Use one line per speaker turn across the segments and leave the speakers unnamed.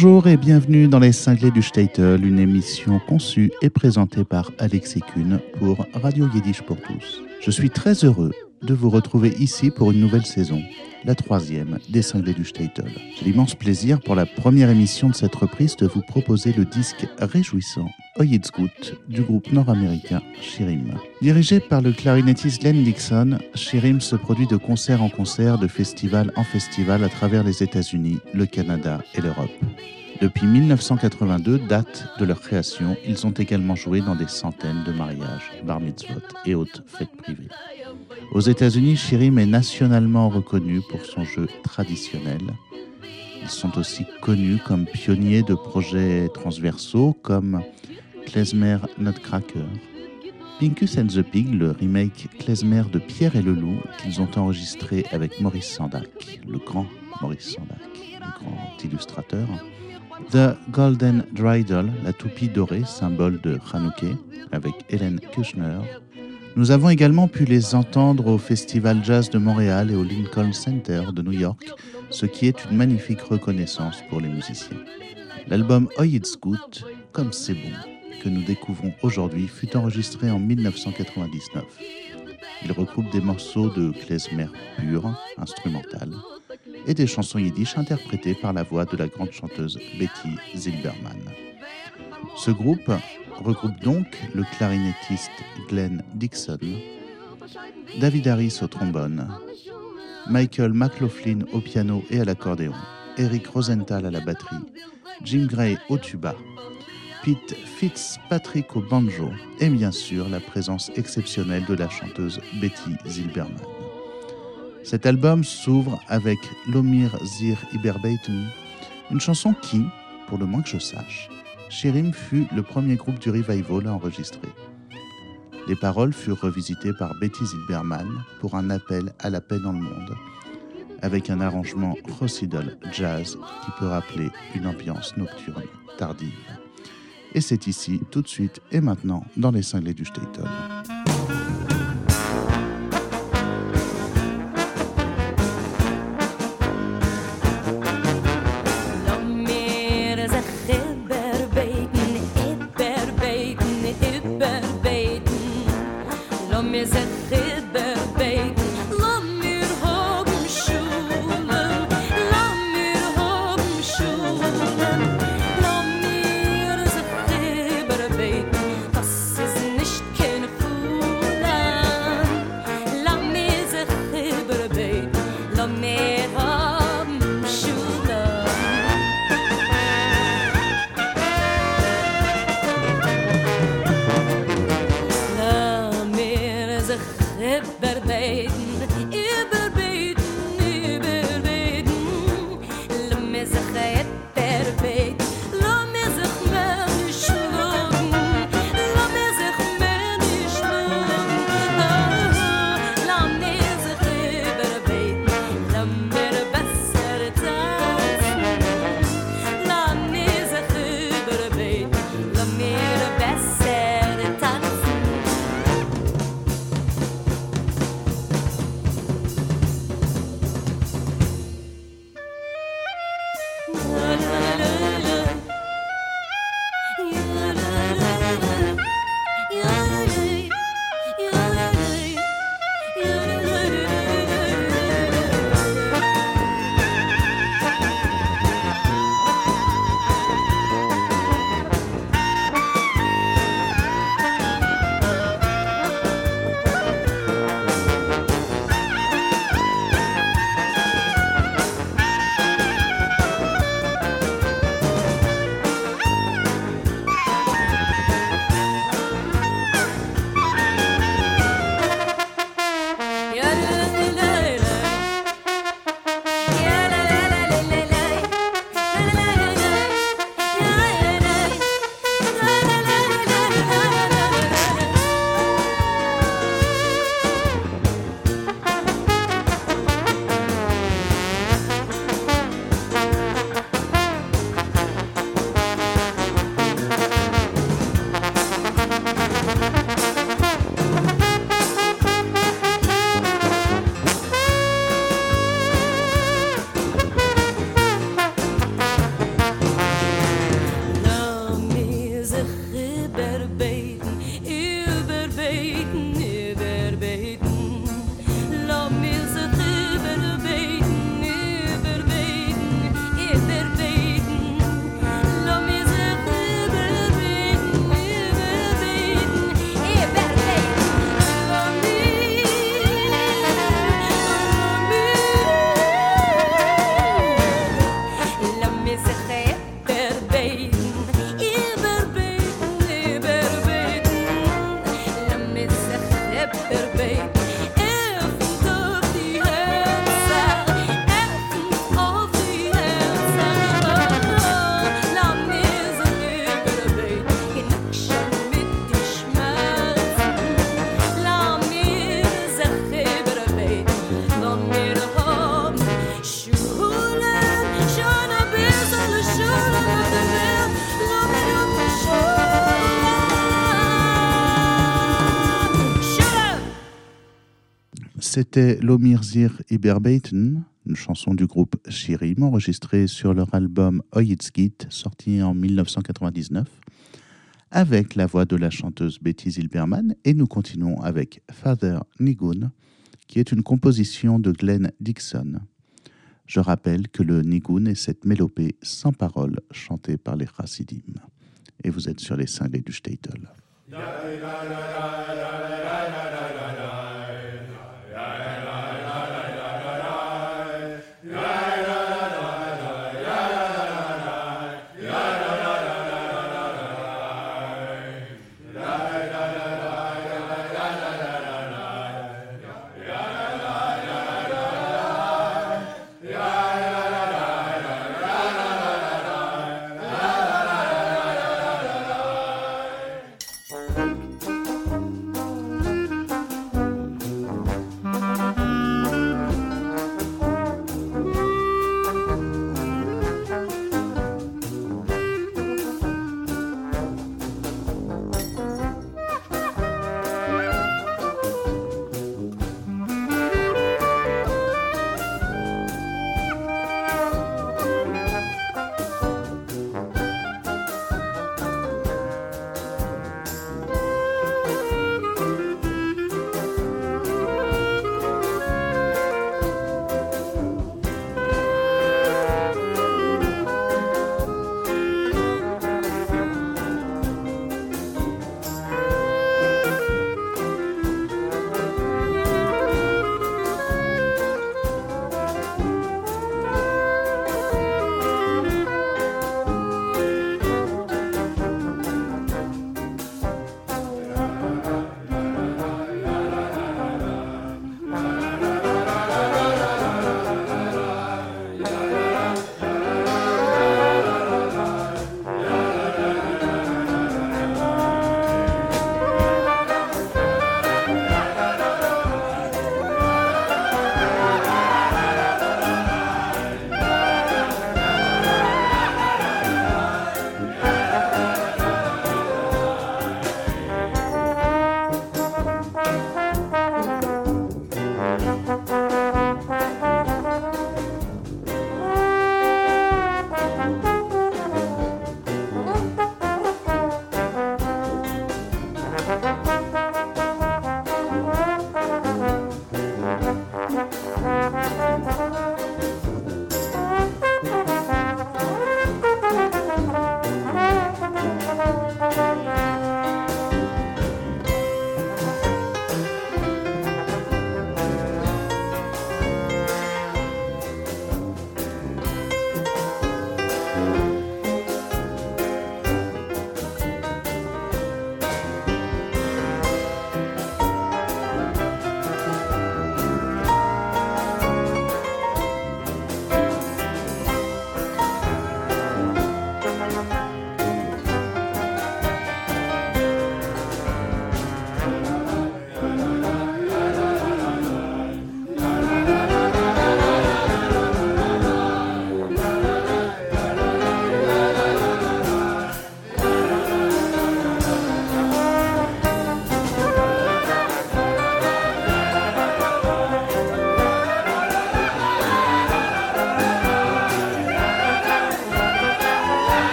Bonjour et bienvenue dans les cinglés du Statel, une émission conçue et présentée par Alexis Kuhn pour Radio Yiddish pour tous. Je suis très heureux de vous retrouver ici pour une nouvelle saison, la troisième des cinglés du Statel. J'ai l'immense plaisir pour la première émission de cette reprise de vous proposer le disque réjouissant Oyitsgut du groupe nord-américain Shirim. Dirigé par le clarinettiste Glenn Dixon, Shirim se produit de concert en concert, de festival en festival à travers les États-Unis, le Canada et l'Europe. Depuis 1982, date de leur création, ils ont également joué dans des centaines de mariages, bar mitzvot et autres fêtes privées. Aux États-Unis, Shirim est nationalement reconnu pour son jeu traditionnel. Ils sont aussi connus comme pionniers de projets transversaux comme Klezmer Nutcracker, Pinkus and the Pig, le remake Klezmer de Pierre et le Loup qu'ils ont enregistré avec Maurice Sandak, le grand Maurice Sandak, le grand illustrateur. The Golden Dreidel, la toupie dorée, symbole de Hanouké, avec Hélène Kushner. Nous avons également pu les entendre au Festival Jazz de Montréal et au Lincoln Center de New York, ce qui est une magnifique reconnaissance pour les musiciens. L'album It's Good, Comme c'est bon, que nous découvrons aujourd'hui, fut enregistré en 1999. Il regroupe des morceaux de klezmer pur, instrumental, et des chansons yiddish interprétées par la voix de la grande chanteuse Betty Zilberman. Ce groupe regroupe donc le clarinettiste Glenn Dixon, David Harris au trombone, Michael McLaughlin au piano et à l'accordéon, Eric Rosenthal à la batterie, Jim Gray au tuba, Pete Fitzpatrick au banjo et bien sûr la présence exceptionnelle de la chanteuse Betty Zilberman. Cet album s'ouvre avec Lomir Zir Iberbeiten, une chanson qui, pour le moins que je sache, Shirim fut le premier groupe du revival à enregistrer. Les paroles furent revisitées par Betty Zilberman pour un appel à la paix dans le monde, avec un arrangement Rossidal jazz qui peut rappeler une ambiance nocturne tardive. Et c'est ici, tout de suite et maintenant, dans les cinglés du Staten. C'était Lomirzir Iberbeiten, une chanson du groupe Shirim, enregistrée sur leur album Oyitskit, sorti en 1999, avec la voix de la chanteuse Betty Zilberman. Et nous continuons avec Father Nigun, qui est une composition de Glenn Dixon. Je rappelle que le Nigun est cette mélopée sans parole chantée par les Chassidim. Et vous êtes sur les cinglés du Statel.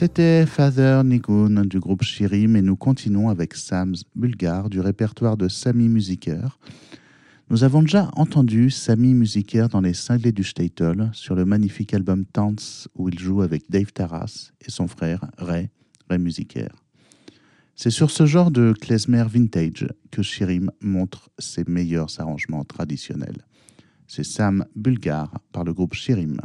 C'était Father Nigun du groupe Shirim et nous continuons avec Sam's Bulgar du répertoire de Sami Musiker. Nous avons déjà entendu Sami Musiker dans les cinglés du Statel sur le magnifique album Tants où il joue avec Dave Taras et son frère Ray, Ray Musiker. C'est sur ce genre de klezmer vintage que Shirim montre ses meilleurs arrangements traditionnels. C'est Sam Bulgar par le groupe Shirim.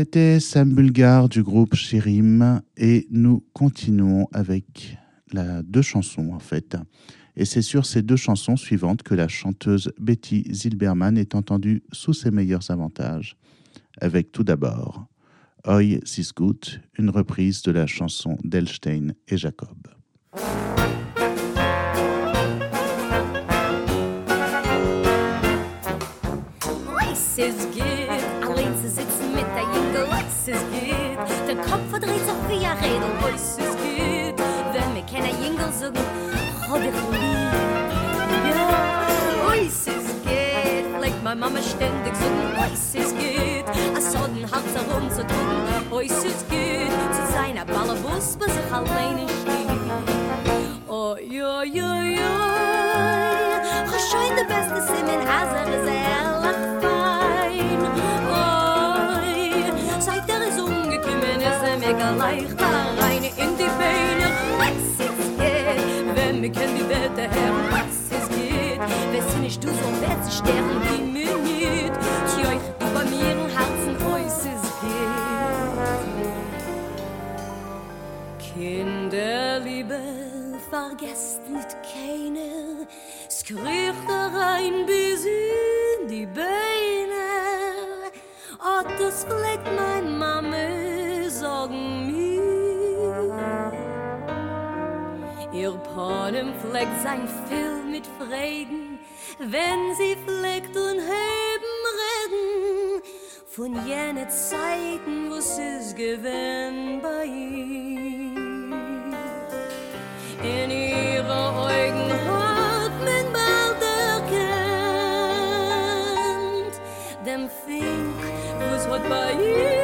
C'était Sam Bulgar du groupe Shirim et nous continuons avec la deux chansons en fait. Et c'est sur ces deux chansons suivantes que la chanteuse Betty Zilberman est entendue sous ses meilleurs avantages. Avec tout d'abord Oi Sisgut, une reprise de la chanson d'Elstein et Jacob.
Es geht. Der Kopf verdreht sich wie ein Rädel, wo es geht. Wenn wir keine Jüngel sagen, hab ich lieb. Ja, wo es geht. Vielleicht meine Mama ständig sagen, wo es geht. A sodden Herz herumzudrücken, wo es geht. Zu sein, ein Ballabus, was ich alleine stehe. Oh, jo, jo, jo. Schön, der beste Simen, Hazer ist er, leicht rein in die Beine. Was ist geht wenn mir kein die Welt her was ist geht wissen nicht du so wird zu sterben wie Minute zu euch über mir im Herzen euch ist geht. Kinderliebe vergesst nicht keine. Skrift rein bis in die Beine. Oh, das fleckt mein Mama sorgen mir. Ihr Pornem fleckt sein Fill mit Frieden wenn sie fleckt und heben reden von jene Zeiten wo es gewinn bei ihm in ihre Augen hat man bald erkennt dem Fink was hat bei ihren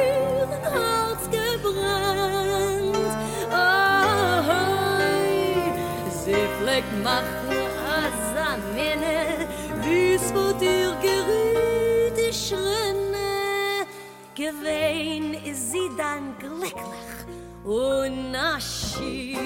fleck machen asamene wie's wo dir gerüht ich schrinne. Gewein is sie dann glücklich und naschi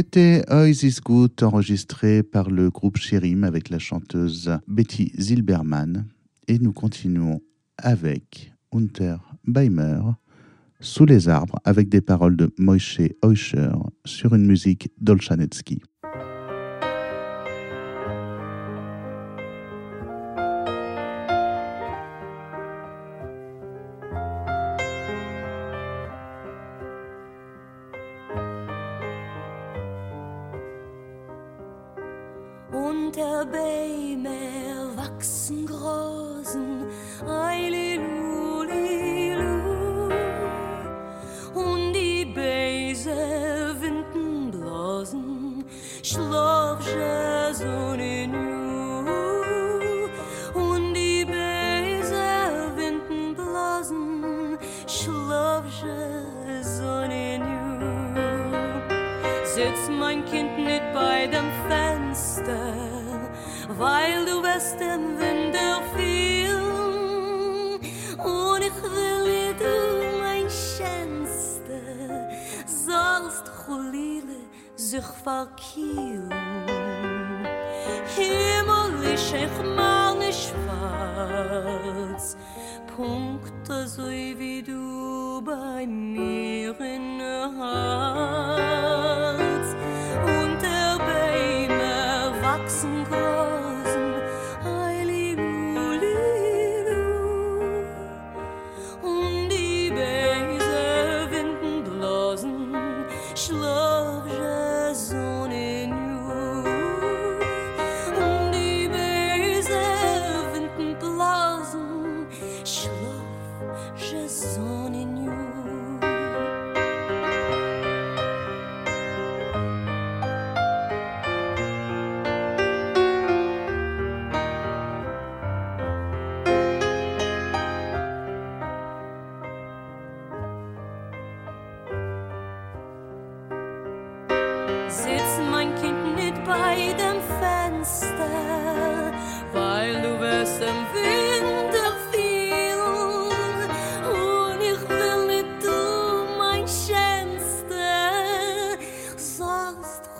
C'était Ois is Good enregistré par le groupe Shirim avec la chanteuse Betty Zilberman. Et nous continuons avec Unter Beimer sous les arbres avec des paroles de Moishe Oischer sur une musique d'Olchanetsky.
love in you und die blasen in you Sitz mein Kind nicht bei dem Fenster weil du wirst im Winde sich verkiel Himmel ist ich meine Schwarz. Punkte so wie du bei mir in der Hand.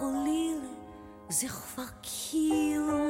יכול לי, זה חפקים.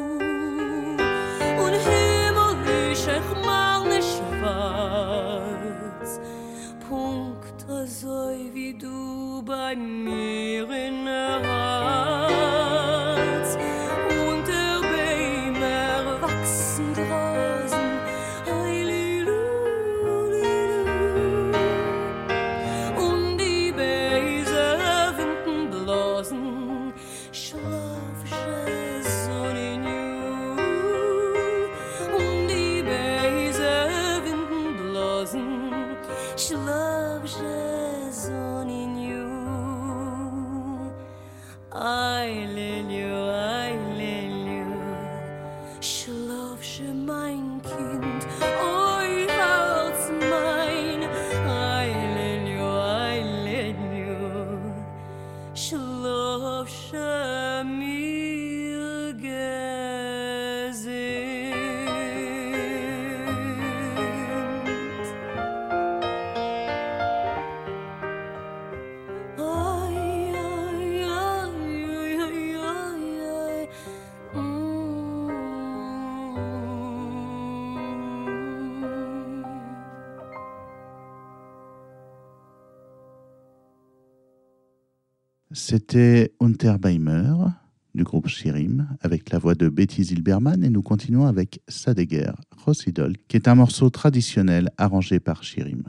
C'était Unterbeimer du groupe Shirim avec la voix de Betty Zilberman et nous continuons avec Sadeguer Rossidol qui est un morceau traditionnel arrangé par Shirim.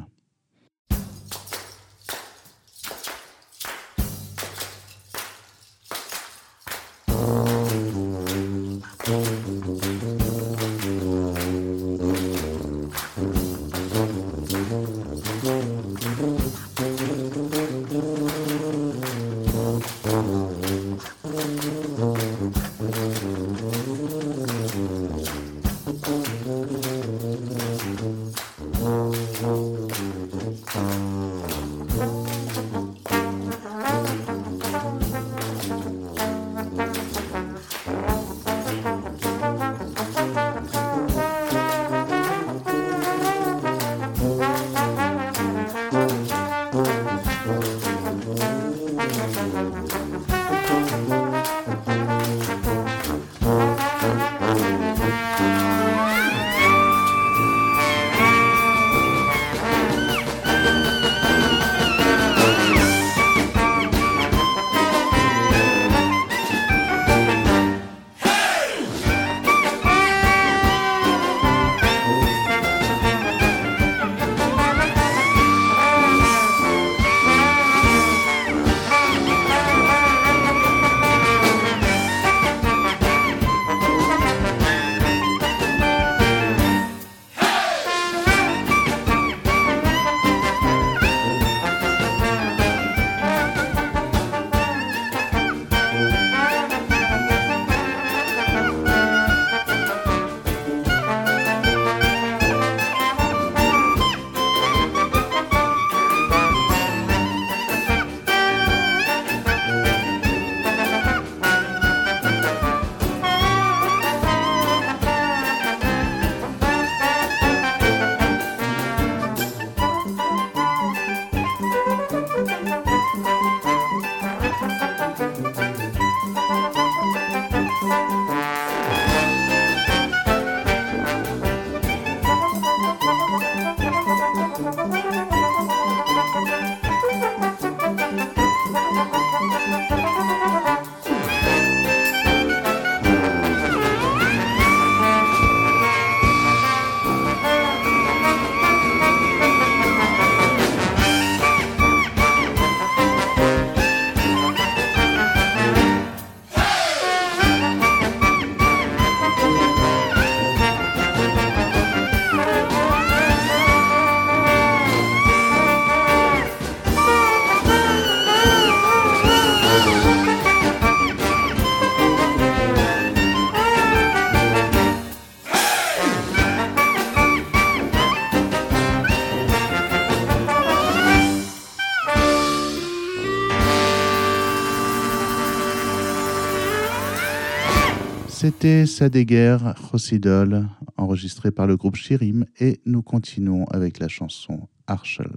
C'était Sadeguer Rosidol, enregistré par le groupe Shirim, et nous continuons avec la chanson Arshel.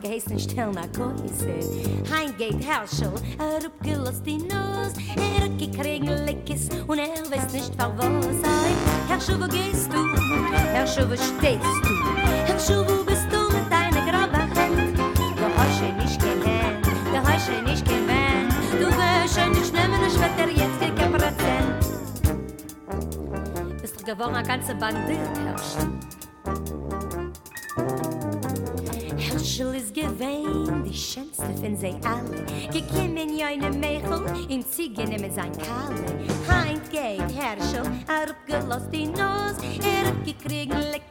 Aber geheißen stellen nach Größe hein geht Herrschel er hat gelost die Nuss. Er gekriegen Leckes und er weiß nicht war was sei. Herrschel wo gehst du? Herrschel wo stehst du? Herrschel wo bist du mit deiner Grabe Hand? Du hast nicht gelernt du hast nicht gemeint. Du wirst nicht nehmen ich werde dir jetzt kein Prozent Bist du geworden ein ganzer Bandit herrscht von sie alle. Gekimmen einem Mechel, in Ziegen mit sein Kalle. Heint geht Herrschel, er hat gelost die Nuss, er hat gekriegen leckes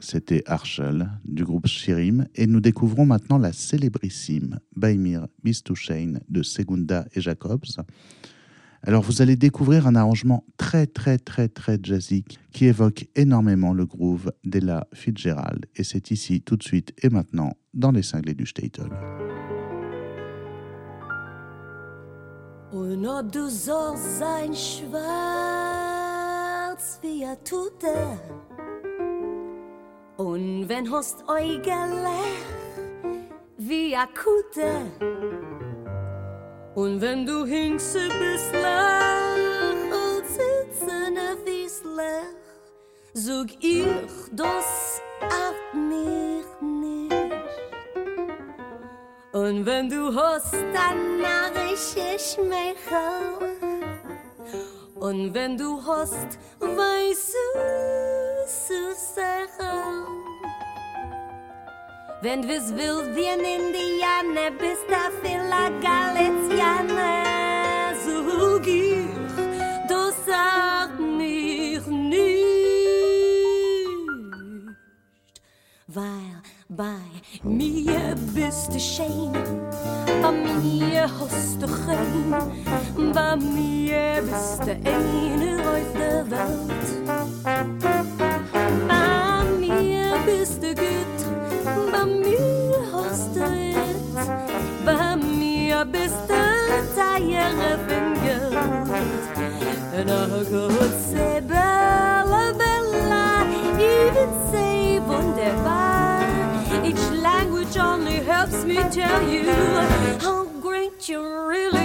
C'était Arshel du groupe Shirim et nous découvrons maintenant la célébrissime Baimir Bistouchein de Segunda et Jacobs. Alors vous allez découvrir un arrangement très très très très jazzy qui évoque énormément le groove d'Ella Fitzgerald et c'est ici tout de suite et maintenant dans les cinglés du Statel.
Sein schwarz Und wenn hast Äugelech wie a Kute Und wenn du hinkst bist lach und sitzen wie's lech Sog ich, das ab mich nicht. Und wenn du hast dann narische Schmeichel Und wenn du hast weißt du zu sagen Wenn du's willst wie ein Indianer bist da viel a Galizianer Sog ich, du sag mich nicht. Weil bei mir bist du schön, bei mir hast du kein, bei mir bist du eine auf der Welt. Bist du Teiere von Geld. And I could say Bella, Bella, even say wunderbar. Each language only helps me tell you how great you really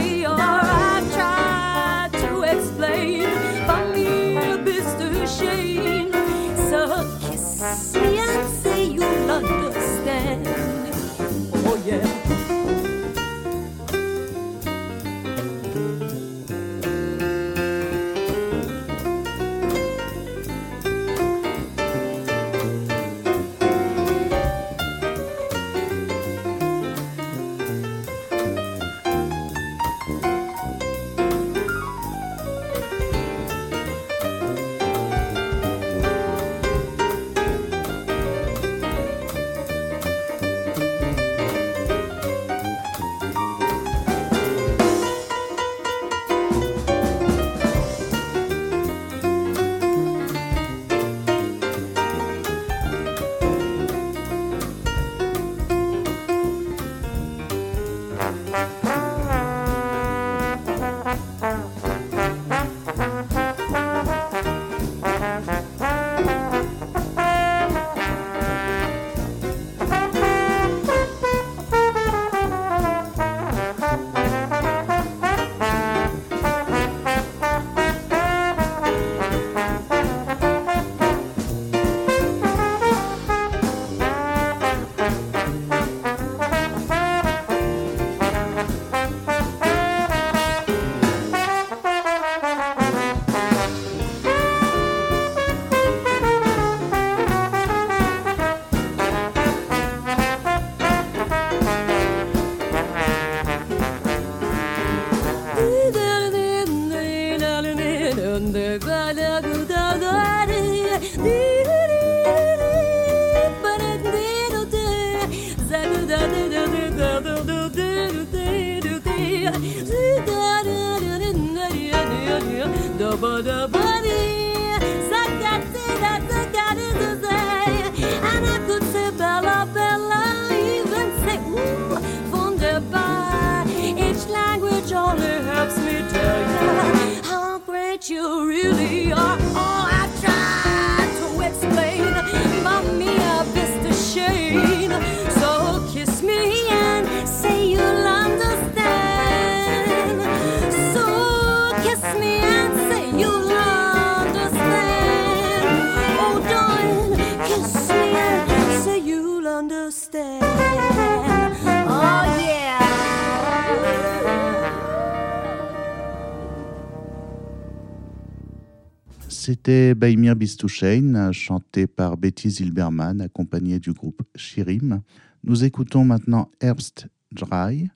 C'était Baimir Bistouchein, chanté par Betty Zilberman, accompagnée du groupe Shirim. Nous écoutons maintenant Herbst Dry,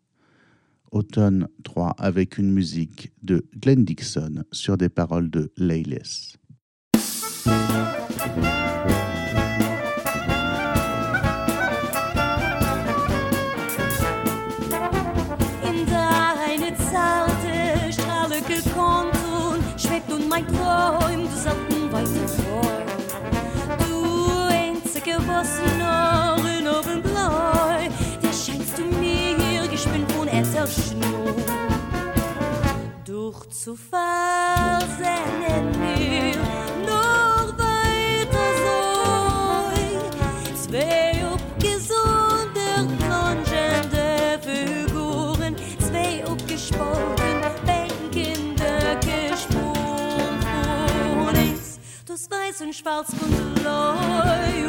Automne 3, avec une musique de Glenn Dixon sur des paroles de Layles.
gossen Ohren oben blau, der scheinst du mir gespinnt und es erschnur. Durch Zufall sehnen wir noch weiter so, zwei abgesunde, plongende Figuren, zwei abgespoten, Bänkende gesprungen, das weiß und schwarz und leu.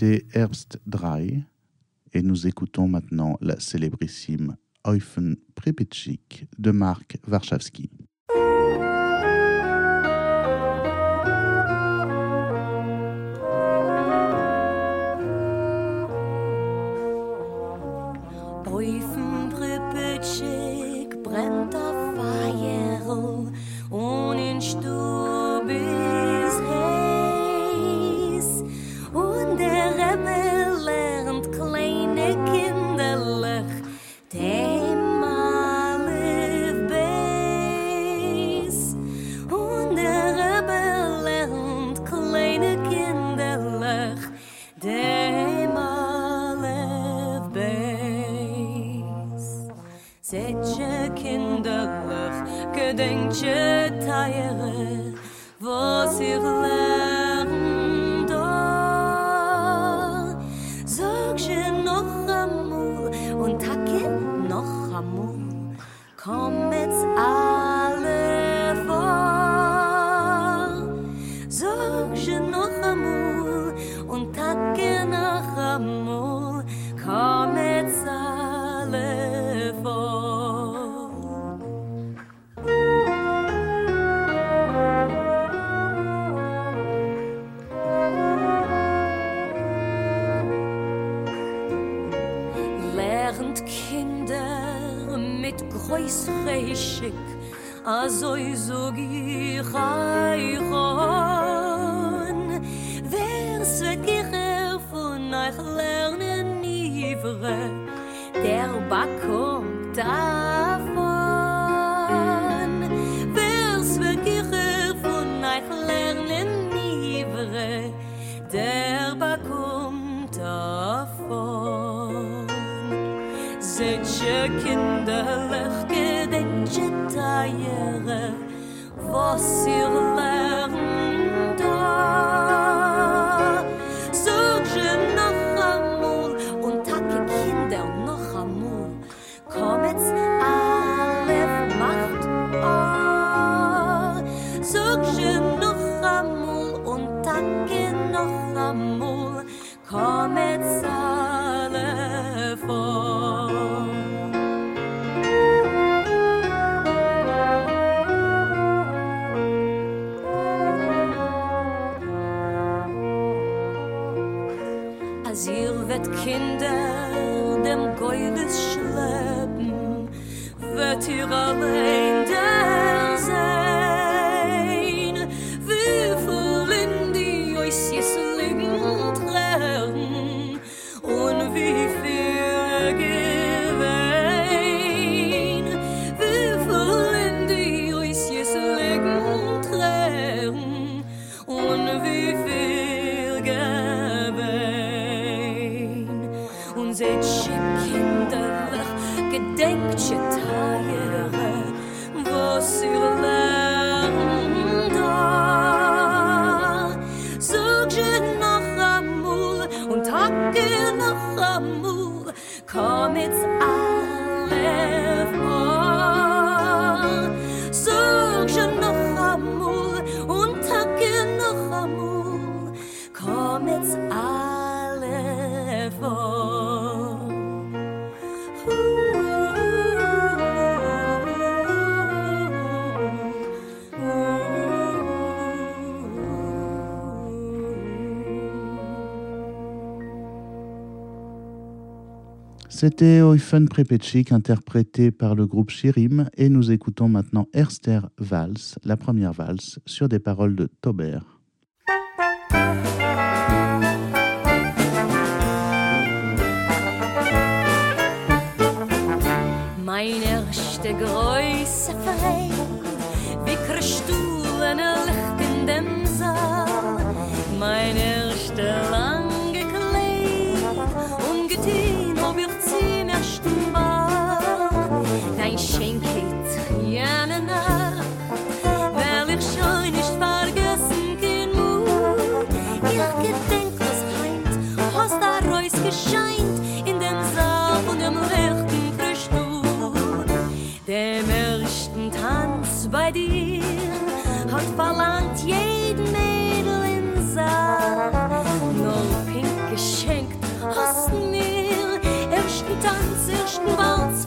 C'était Herbst et nous écoutons maintenant la célébrissime Eufen Pripitschik de Marc Warszawski. ishik azoy zogi khay khon wer se gher fun nach lernen nie vere der bakom da oscilando.
C'était Eufen Prepetchik interprété par le groupe Shirim et nous écoutons maintenant Erster Valse, la première valse, sur des paroles de Taubert.
Bei dir hat verlangt jeden Mädel im Saal. Nur pink geschenkt hast mir ersten Tanz, ersten Walz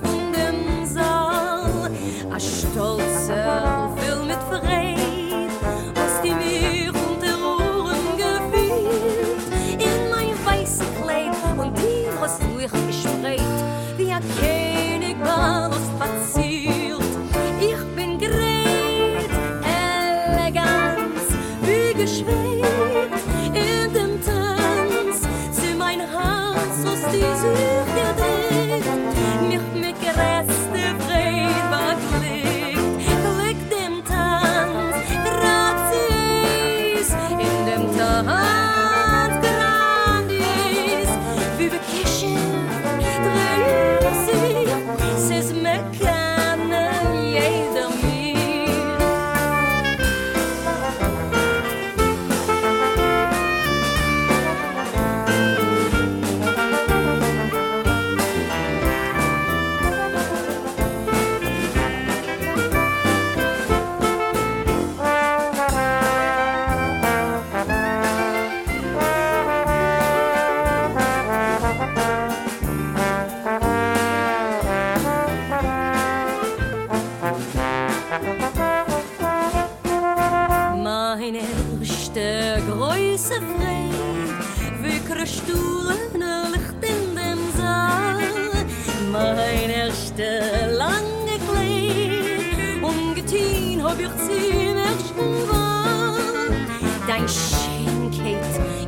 ob ich zieh mich schon wann. Dein Schenkeit,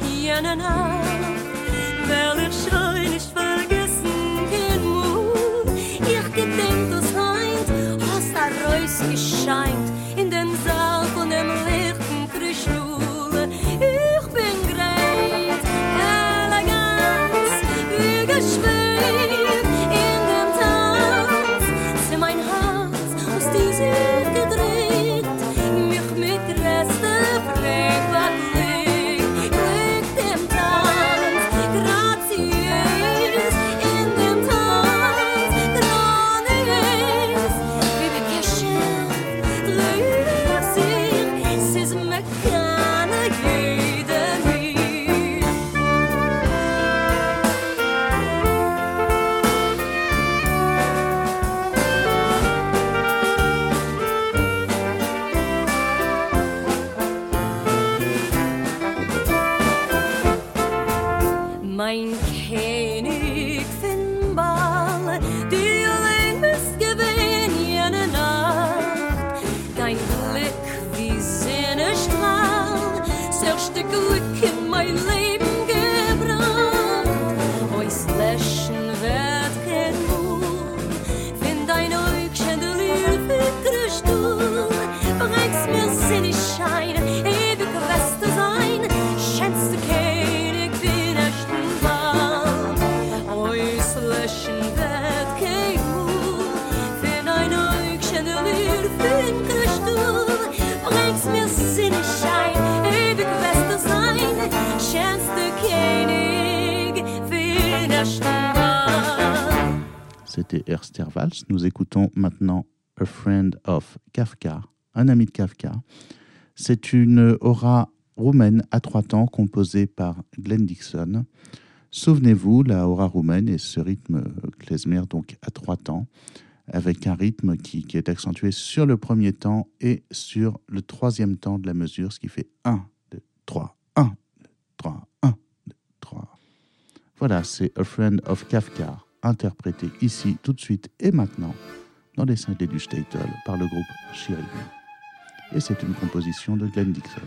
jene Nacht,
C'était Erster Valse. Nous écoutons maintenant A Friend of Kafka, un ami de Kafka. C'est une aura roumaine à trois temps composée par Glenn Dixon. Souvenez-vous, la aura roumaine est ce rythme klezmer, donc à trois temps, avec un rythme qui, est accentué sur le premier temps et sur le troisième temps de la mesure, ce qui fait 1, 2, 3, 1, 2, 3, 1, 2, 3. Voilà, c'est A Friend of Kafka, interprété ici, tout de suite et maintenant, dans les cinglés du Statel par le groupe Shirin. Et c'est une composition de Glenn Dixon.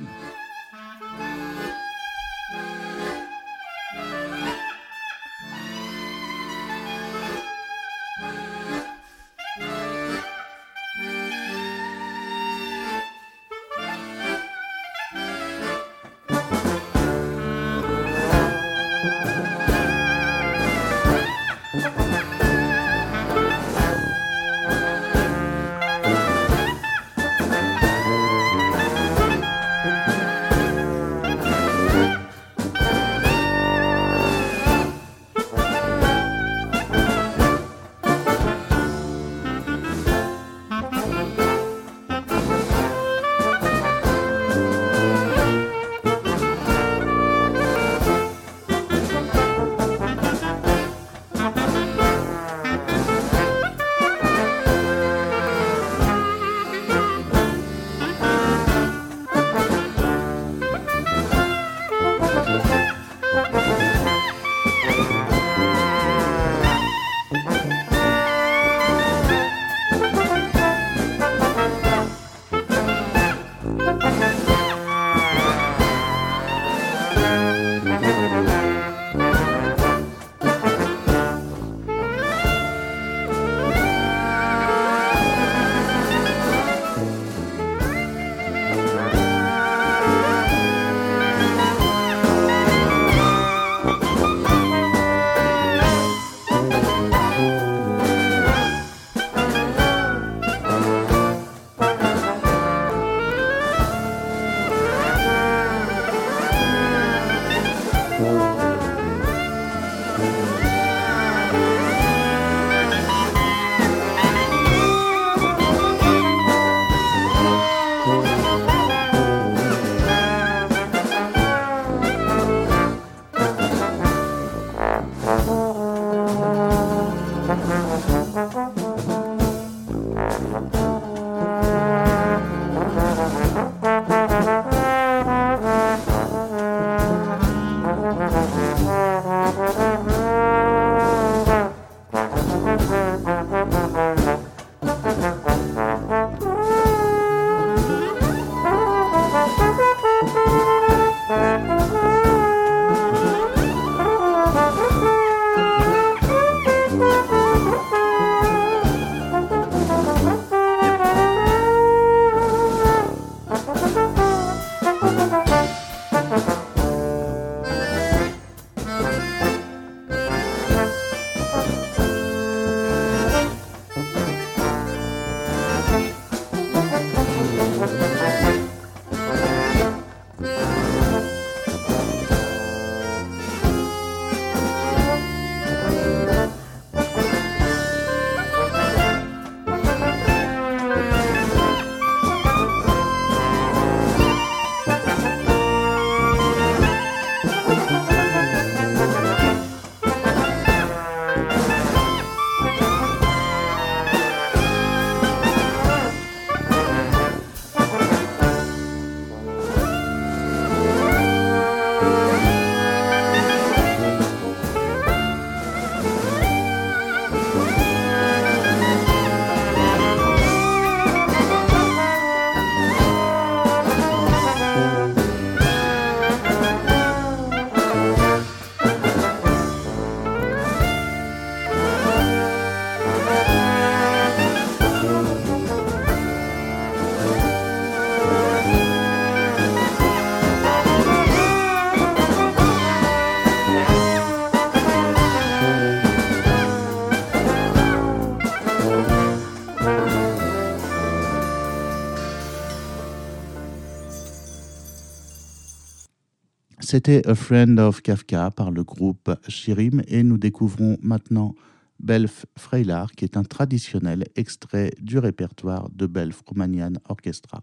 C'était A Friend of Kafka par le groupe Shirim et nous découvrons maintenant Belf Freilar qui est un traditionnel extrait du répertoire de Belf Romanian Orchestra.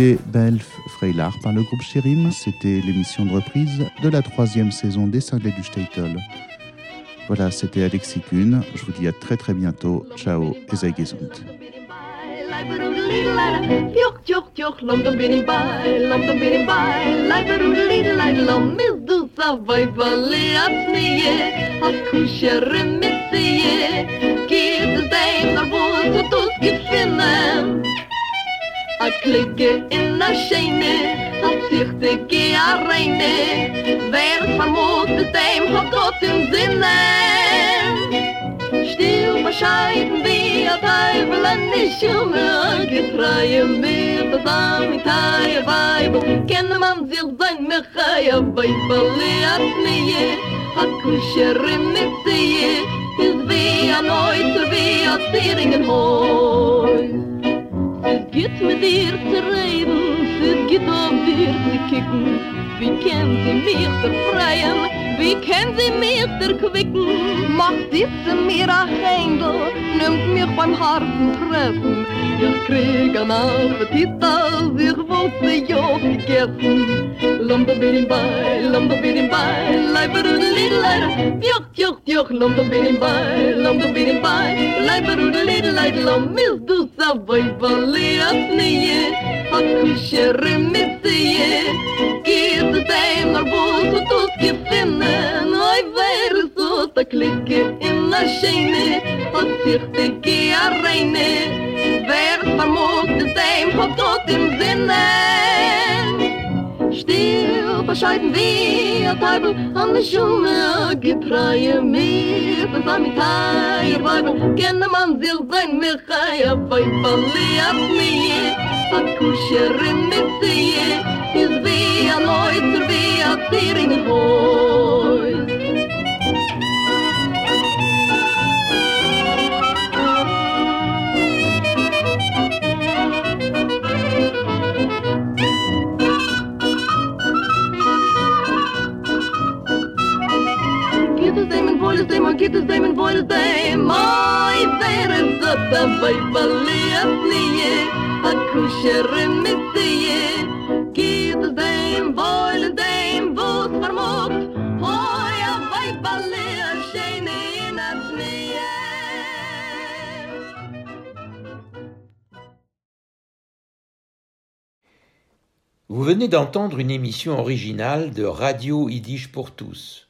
C'était Belf Freilar par le groupe Shirim. C'était l'émission de reprise de la troisième saison des Cinglés du Statel. Voilà, c'était Alexis Kuhn. Je vous dis à très très bientôt. Ciao et sei gesund.
a klicke in a scheine, a zichte ge a reine, wer vermut mit dem hat Gott im Sinne. Stil bescheiden wie a Teufel an die Schumme, a getreue mir das am in Teile Weibel, kenne man sich sein Mechai, a Weibeli a Pnie, a Kuschere mit Tie, is wie a Neuzer, wie a Zieringen hoi Es geht mit dir zu reden Es geht auf dir zu kicken Wie kennt sie mich befreien Wie kann sie mich erquicken? Macht diese mir a Händel, nimmt mich beim harten Treffen. wir kriegen Appetit, als ich wollte Job gegessen. Lomdo birimbay, lomdo birimbay, leiberudelidelei, joch, joch, joch, lomdo birimbay, lomdo birimbay, leiberudelidelei, lom, mis du savoy, vali atneye, hakushere mitziye, gib deim nor bus, und du gefinnen, oi wäre zo, da klicke in de scheine, hat sich die Gia reine, man muss den Seim von Tod im Sinne. Still verscheiden wir, ein Teufel, an der Schumme, gepreie mir, von seinem Teil, ihr Weibel, kenne man sich sein, mir kann ja bei verliert mir, a Kuscherin mit sie ziehe, ist wie ein Neuzer, wie ein Zier in den Hohen.
Vous venez d'entendre une émission originale de Radio Yiddish pour tous.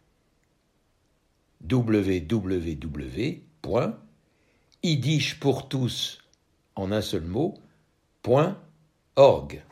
www.yiddishpourtous en un seul mot, point org.